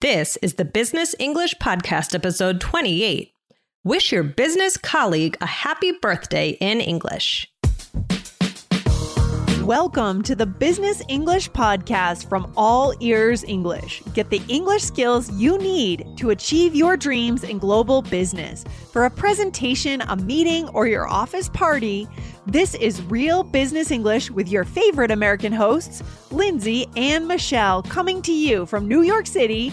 This is the Business English Podcast, episode 28. Wish your business colleague a happy birthday in English. Welcome to the Business English Podcast from All Ears English. Get the English skills you need to achieve your dreams in global business. For a presentation, a meeting, or your office party, this is Real Business English with your favorite American hosts, Lindsay and Michelle, coming to you from New York City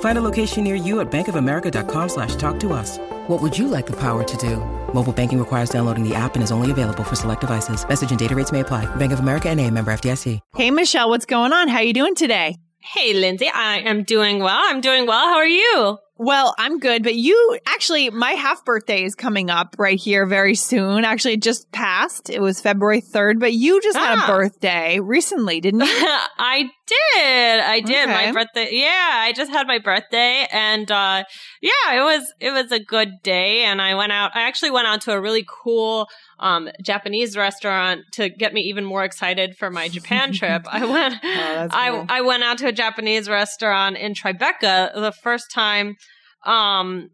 Find a location near you at bankofamerica.com slash talk to us. What would you like the power to do? Mobile banking requires downloading the app and is only available for select devices. Message and data rates may apply. Bank of America and a member FDIC. Hey, Michelle, what's going on? How you doing today? Hey, Lindsay, I am doing well. I'm doing well. How are you? Well, I'm good, but you actually, my half birthday is coming up right here very soon. Actually, it just passed. It was February 3rd, but you just had a Ah. birthday recently, didn't you? I did. I did. Okay. My birthday. Yeah, I just had my birthday and uh yeah, it was it was a good day and I went out I actually went out to a really cool um Japanese restaurant to get me even more excited for my Japan trip. I went Oh, I cool. I went out to a Japanese restaurant in Tribeca the first time um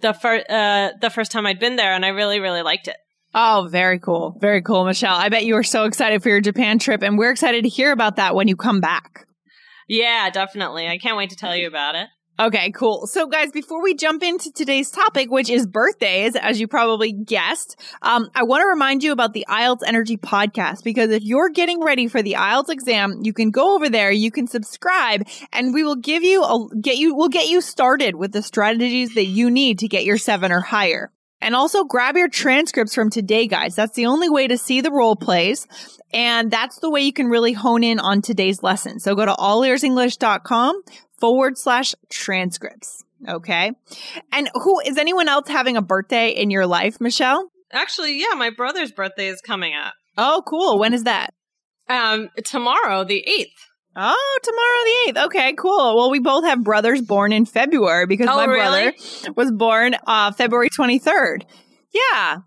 the first uh the first time I'd been there and I really really liked it. Oh, very cool. Very cool, Michelle. I bet you were so excited for your Japan trip, and we're excited to hear about that when you come back. Yeah, definitely. I can't wait to tell you about it. Okay, cool. So, guys, before we jump into today's topic, which is birthdays, as you probably guessed, um, I want to remind you about the IELTS Energy podcast because if you're getting ready for the IELTS exam, you can go over there, you can subscribe, and we will give you a get you we'll get you started with the strategies that you need to get your seven or higher. And also grab your transcripts from today, guys. That's the only way to see the role plays. And that's the way you can really hone in on today's lesson. So go to allearsenglish.com forward slash transcripts. Okay. And who is anyone else having a birthday in your life, Michelle? Actually, yeah, my brother's birthday is coming up. Oh, cool. When is that? Um, tomorrow, the 8th. Oh, tomorrow the 8th. Okay, cool. Well, we both have brothers born in February because Oh, my really? brother was born uh, February 23rd. Yeah,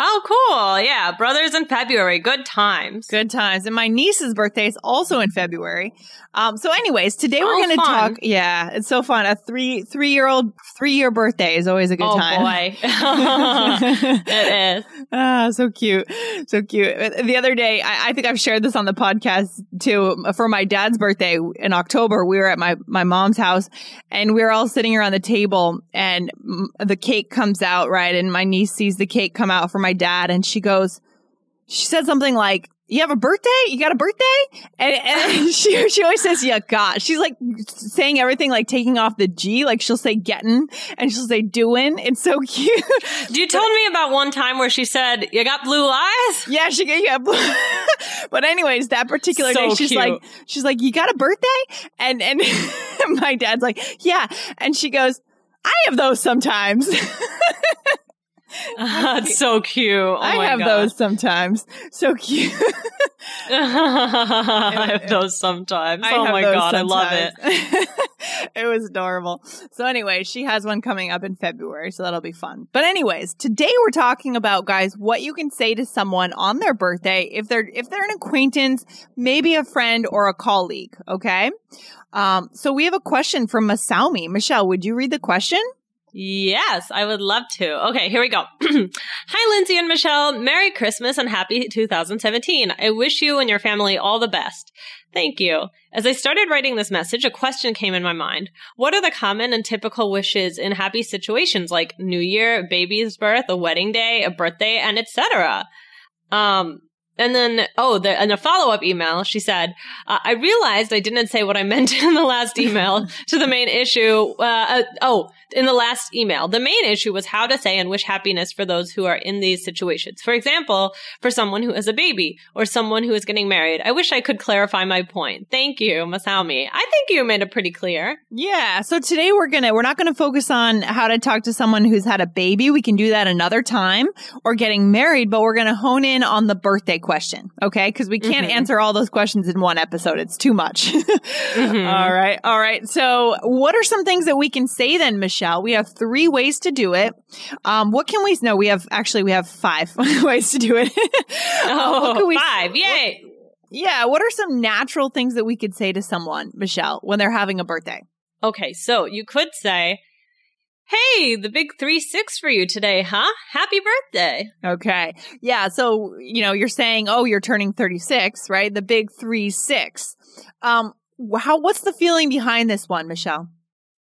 Oh, cool. Yeah, brothers in February. Good times. good times. And my niece's birthday is also in February. Um, so anyways, today we're Oh, going to talk. Yeah, it's so fun. A three, three year old, three year birthday is always a good time. oh, time. boy. it is. Ah, so cute. So cute. The other day, I, I think I've shared this on the podcast too. For my dad's birthday in October, we were at my, my mom's house and we are all sitting around the table and the cake comes out, right? And my niece sees the cake come out for my dad and she goes, she said something like, you have a birthday? You got a birthday? And, and she, she always says, yeah, God. She's like saying everything, like taking off the G. Like she'll say getting and she'll say doing. It's so cute. You told me about one time where she said, You got blue eyes? Yeah, she got, yeah. Blue. but anyways, that particular So day, she's cute. like, she's like, you got a birthday? And and my dad's like, yeah. And she goes, I have those sometimes. That's so cute. Oh I have God. those sometimes. So cute. I have those sometimes. I oh my God, I love it. it was adorable. So anyway, she has one coming up in February, so that'll be fun. But anyways, today we're talking about guys what you can say to someone on their birthday if they're if they're an acquaintance, maybe a friend or a colleague, okay? Um, so we have a question from Masami. Michelle, would you read the question? Yes, I would love to. Okay, here we go. Hi, Lindsay and Michelle. Merry Christmas and happy 2017. I wish you and your family all the best. Thank you. As I started writing this message, a question came in my mind. What are the common and typical wishes in happy situations like New Year, baby's birth, a wedding day, a birthday, and etc.? Um, and then, oh, the, in a follow up email, she said, uh, I realized I didn't say what I meant in the last email to the main issue. Uh, uh, oh, in the last email, the main issue was how to say and wish happiness for those who are in these situations. For example, for someone who has a baby or someone who is getting married. I wish I could clarify my point. Thank you, Masami. I think you made it pretty clear. Yeah. So today we're gonna we're not gonna focus on how to talk to someone who's had a baby. We can do that another time or getting married, but we're gonna hone in on the birthday question. Okay, because we can't mm-hmm. answer all those questions in one episode. It's too much. mm-hmm. all right. All right. So what are some things that we can say then, Michelle? We have three ways to do it. Um, what can we? No, we have actually we have five ways to do it. oh, we, five! Yay! What, yeah. What are some natural things that we could say to someone, Michelle, when they're having a birthday? Okay, so you could say, Hey, the big three six for you today, huh? Happy birthday. Okay. Yeah. So, you know, you're saying, oh, you're turning 36, right? The big three six. Um, how, what's the feeling behind this one, Michelle?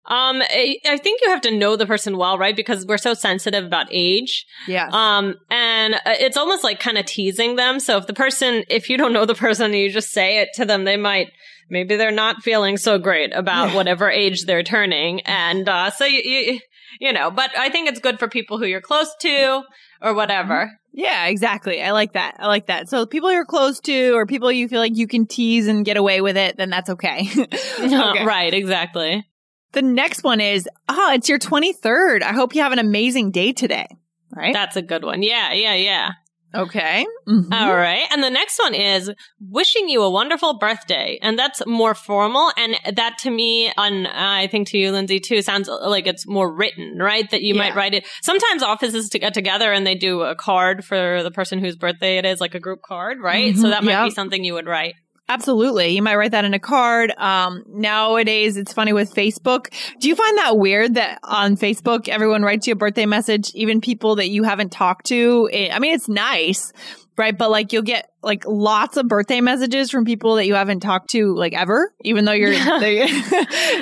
Um, I think you have to know the person well, right? Because we're so sensitive about age. Yeah. Um, and uh, it's almost like kind of teasing them. So if the person, if you don't know the person and you just say it to them, they might, maybe they're not feeling so great about whatever age they're turning. And, uh, so you, you, you know, but I think it's good for people who you're close to or whatever. Yeah, exactly. I like that. I like that. So people you're close to or people you feel like you can tease and get away with it, then that's okay. okay. Right, exactly. The next one is, oh, it's your 23rd. I hope you have an amazing day today. Right? That's a good one. Yeah, yeah, yeah. Okay. Mm-hmm. All right. And the next one is wishing you a wonderful birthday. And that's more formal. And that to me, on, uh, I think to you, Lindsay, too, sounds like it's more written, right? That you yeah. might write it. Sometimes offices to get together and they do a card for the person whose birthday it is, like a group card, right? Mm-hmm. So that might yep. be something you would write. Absolutely. You might write that in a card. Um, nowadays it's funny with Facebook. Do you find that weird that on Facebook everyone writes you a birthday message, even people that you haven't talked to? I mean, it's nice, right? But like you'll get like lots of birthday messages from people that you haven't talked to like ever, even though you're. Yeah, they're,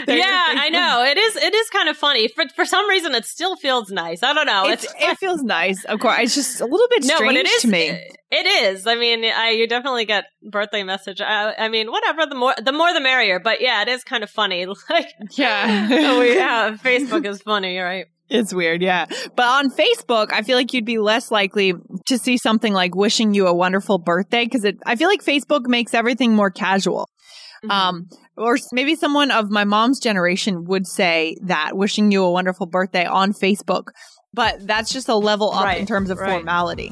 they're yeah I know it is. It is kind of funny. For for some reason, it still feels nice. I don't know. It's, it feels nice. Of course, it's just a little bit strange no, but it is, to me. It is. I mean, I, you definitely get birthday message. I, I, mean, whatever. The more, the more, the merrier. But yeah, it is kind of funny. Like, yeah, we, yeah. Facebook is funny, right? It's weird, yeah. But on Facebook, I feel like you'd be less likely to see something like wishing you a wonderful birthday because I feel like Facebook makes everything more casual. Mm-hmm. Um, or maybe someone of my mom's generation would say that wishing you a wonderful birthday on Facebook, but that's just a level up right, in terms of right. formality.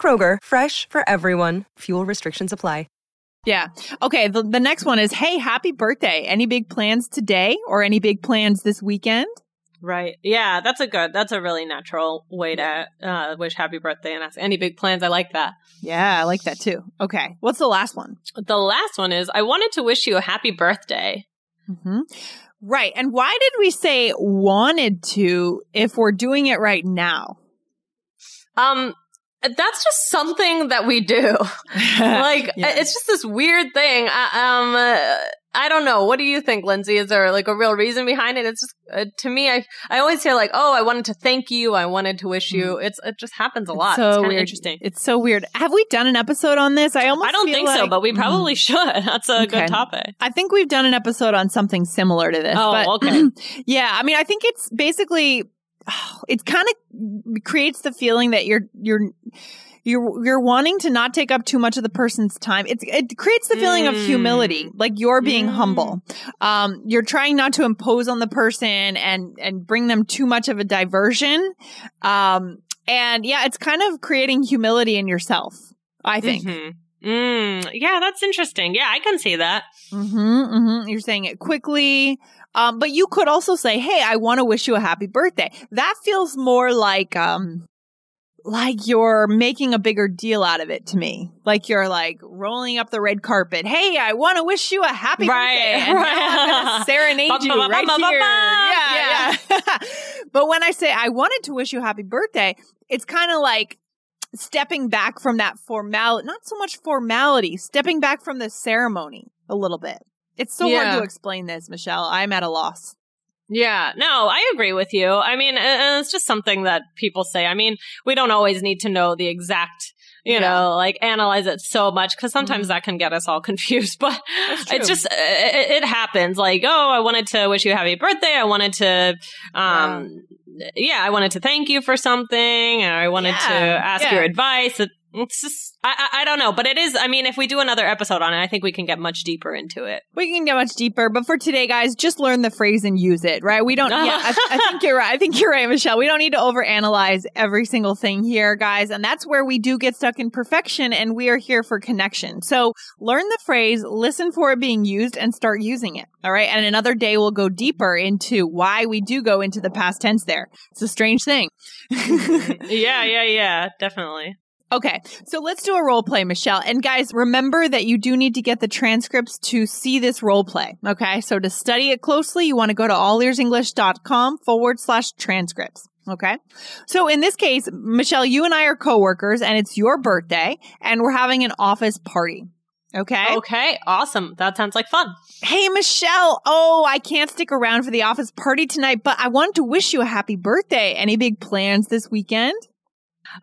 Kroger, fresh for everyone. Fuel restrictions apply. Yeah. Okay. The, the next one is Hey, happy birthday. Any big plans today or any big plans this weekend? Right. Yeah. That's a good, that's a really natural way to uh, wish happy birthday and ask any big plans. I like that. Yeah. I like that too. Okay. What's the last one? The last one is I wanted to wish you a happy birthday. Mm-hmm. Right. And why did we say wanted to if we're doing it right now? Um, that's just something that we do. like yeah. it's just this weird thing. I, um, uh, I don't know. What do you think, Lindsay? Is there like a real reason behind it? It's just uh, to me. I I always hear like, oh, I wanted to thank you. I wanted to wish you. Mm. It's it just happens a lot. So it's weird. interesting. It's so weird. Have we done an episode on this? I almost. I don't think like, so, but we probably mm. should. That's a okay. good topic. I think we've done an episode on something similar to this. Oh, but, okay. yeah, I mean, I think it's basically it kind of creates the feeling that you're you're you're you're wanting to not take up too much of the person's time. It's it creates the feeling mm. of humility, mm. like you're being mm. humble. Um, you're trying not to impose on the person and and bring them too much of a diversion. Um, and yeah, it's kind of creating humility in yourself. I think. Mm-hmm. Mm, yeah, that's interesting. Yeah, I can see that. Mm-hmm, mm-hmm. You're saying it quickly. Um, but you could also say, Hey, I want to wish you a happy birthday. That feels more like, um, like you're making a bigger deal out of it to me. Like you're like rolling up the red carpet. Hey, I want to wish you a happy Right, birthday. And right. I'm serenade you right here. Yeah, yeah. but when I say I wanted to wish you a happy birthday, it's kind of like stepping back from that formality, not so much formality, stepping back from the ceremony a little bit. It's so hard to explain this, Michelle. I'm at a loss. Yeah, no, I agree with you. I mean, it's just something that people say. I mean, we don't always need to know the exact, you Yeah. know, like analyze it so much because sometimes that can get us all confused. But it's just, uh, it, it happens. Like, oh, I wanted to wish you a happy birthday. I wanted to, um, yeah, I wanted to thank you for something, or I wanted to ask yeah. your advice. It, it's just, I, I, I don't know, but it is. I mean, if we do another episode on it, I think we can get much deeper into it. We can get much deeper, but for today, guys, just learn the phrase and use it, right? We don't, yeah, I, I think you're right. I think you're right, Michelle. We don't need to overanalyze every single thing here, guys. And that's where we do get stuck in perfection and we are here for connection. So learn the phrase, listen for it being used and start using it. All right. And another day we'll go deeper into why we do go into the past tense there. It's a strange thing. yeah, yeah, yeah, definitely. Okay, so let's do a role play, Michelle. And guys, remember that you do need to get the transcripts to see this role play. Okay, so to study it closely, you want to go to allearsenglish.com forward slash transcripts. Okay. So in this case, Michelle, you and I are coworkers and it's your birthday and we're having an office party. Okay. Okay, awesome. That sounds like fun. Hey, Michelle. Oh, I can't stick around for the office party tonight, but I wanted to wish you a happy birthday. Any big plans this weekend?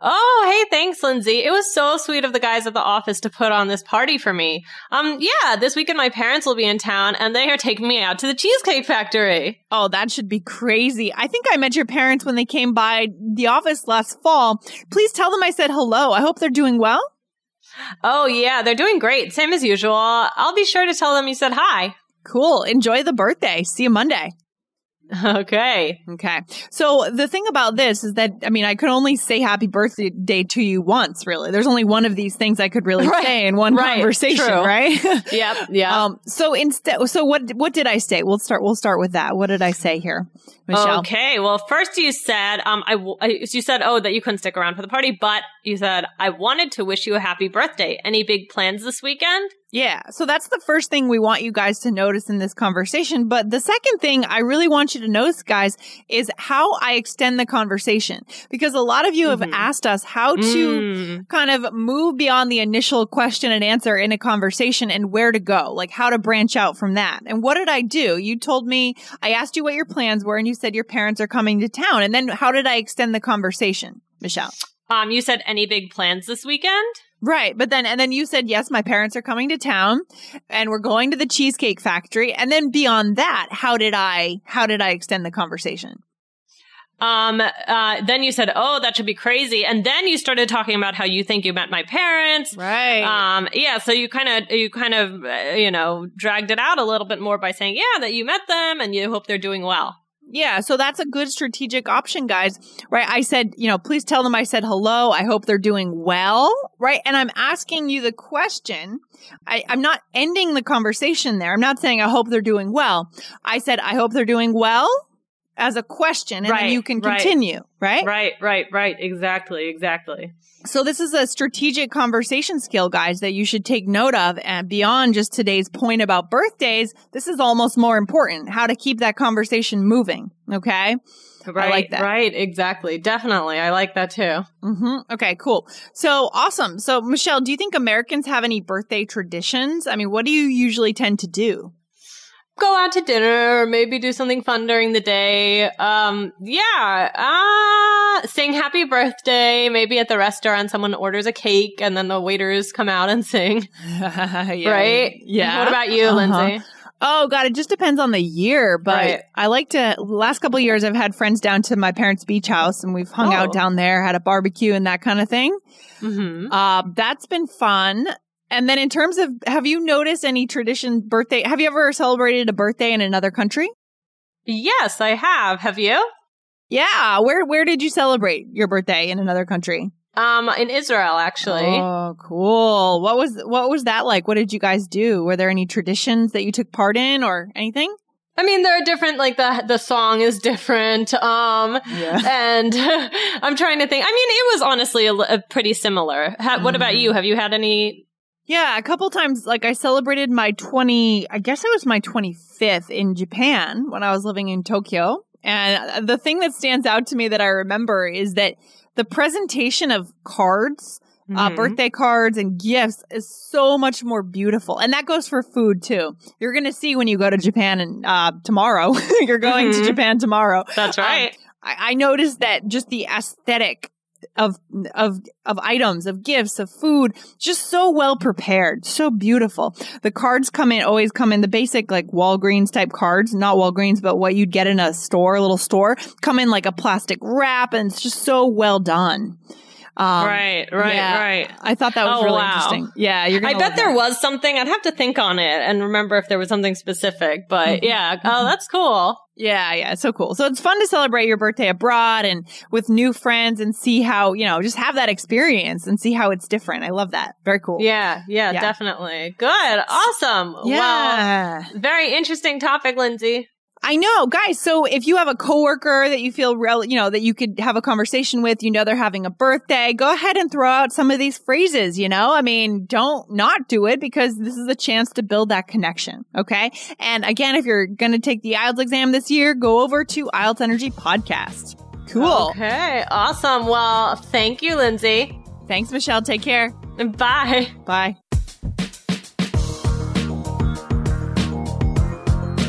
Oh, hey, thanks, Lindsay. It was so sweet of the guys at the office to put on this party for me. Um, yeah, this weekend my parents will be in town and they are taking me out to the Cheesecake Factory. Oh, that should be crazy. I think I met your parents when they came by the office last fall. Please tell them I said hello. I hope they're doing well. Oh, yeah, they're doing great. Same as usual. I'll be sure to tell them you said hi. Cool. Enjoy the birthday. See you Monday. Okay. Okay. So the thing about this is that, I mean, I could only say happy birthday to you once, really. There's only one of these things I could really Right. say in one Right. conversation, True. right? Yep. Yeah. Um, so instead, so what, what did I say? We'll start, we'll start with that. What did I say here, Michelle? Okay. Well, first you said, um, I, I- you said, oh, that you couldn't stick around for the party, but you said, I wanted to wish you a happy birthday. Any big plans this weekend? Yeah. So that's the first thing we want you guys to notice in this conversation. But the second thing I really want you to notice, guys, is how I extend the conversation. Because a lot of you have Mhm. asked us how to Mm. kind of move beyond the initial question and answer in a conversation and where to go, like how to branch out from that. And what did I do? You told me, I asked you what your plans were and you said your parents are coming to town. And then how did I extend the conversation, Michelle? Um, you said any big plans this weekend? Right. But then, and then you said, yes, my parents are coming to town and we're going to the Cheesecake Factory. And then beyond that, how did I, how did I extend the conversation? Um, uh, then you said, oh, that should be crazy. And then you started talking about how you think you met my parents. Right. Um, yeah, so you kind of, you kind of, uh, you know, dragged it out a little bit more by saying, yeah, that you met them and you hope they're doing well. Yeah. So that's a good strategic option, guys. Right. I said, you know, please tell them I said hello. I hope they're doing well. Right. And I'm asking you the question. I, I'm not ending the conversation there. I'm not saying I hope they're doing well. I said, I hope they're doing well as a question and then Right, you can continue. Right. Right, right, right. Exactly, exactly. So this is a strategic conversation skill, guys, that you should take note of. And beyond just today's point about birthdays, this is almost more important, how to keep that conversation moving. Okay. Right, like that. Right, exactly. Definitely. I like that too. hmm Okay, cool. So awesome. So Michelle, do you think Americans have any birthday traditions? I mean, what do you usually tend to do? Go out to dinner, or maybe do something fun during the day. Um, yeah, uh, sing happy birthday. Maybe at the restaurant, someone orders a cake and then the waiters come out and sing. Yeah. Right? Yeah. What about you, Uh-huh. Lindsay? Oh god, it just depends on the year, but Right. I like to last couple of years I've had friends down to my parents' beach house and we've hung Oh. out down there, had a barbecue and that kind of thing. Mm-hmm. Uh, that's been fun. And then in terms of have you noticed any tradition birthday have you ever celebrated a birthday in another country? Yes, I have. Have you? Yeah, where where did you celebrate your birthday in another country? Um, in Israel, actually. Oh, cool. What was what was that like? What did you guys do? Were there any traditions that you took part in or anything? I mean, there are different, like the the song is different. Um, Yeah. and I'm trying to think. I mean, it was honestly a, a pretty similar. Ha- What about Mm-hmm. you? Have you had any? Yeah, a couple times. Like I celebrated my 20, I guess it was my 25th in Japan when I was living in Tokyo. And the thing that stands out to me that I remember is that the presentation of cards, uh, Mhm. birthday cards and gifts is so much more beautiful. And that goes for food too. You're going to see when you go to Japan and, uh, tomorrow, you're going to Mhm. Japan tomorrow. That's Um, right. I, I noticed that just the aesthetic of of of items, of gifts, of food, just so well prepared, so beautiful. The cards come in always come in the basic like Walgreens type cards, not Walgreens, but what you'd get in a store, a little store, come in like a plastic wrap, and it's just so well done. Um, right, right, yeah, right. I thought that was Oh, really wow. interesting. Yeah, you're. I Gonna I bet there that. was something. I'd have to think on it and remember if there was something specific. But Mhm. yeah, oh, that's cool. Yeah, yeah, so cool. So it's fun to celebrate your birthday abroad and with new friends and see how, you know, just have that experience and see how it's different. I love that. Very cool. Yeah, yeah, Yeah. definitely. Good, awesome. Well, Yeah. very interesting topic, Lindsay. I know, guys. So if you have a coworker that you feel real, you know, that you could have a conversation with, you know, they're having a birthday, go ahead and throw out some of these phrases, you know? I mean, don't not do it because this is a chance to build that connection. Okay. And again, if you're going to take the IELTS exam this year, go over to IELTS Energy Podcast. Cool. Okay, awesome. Well, thank you, Lindsay. Thanks, Michelle. Take care. Bye. Bye.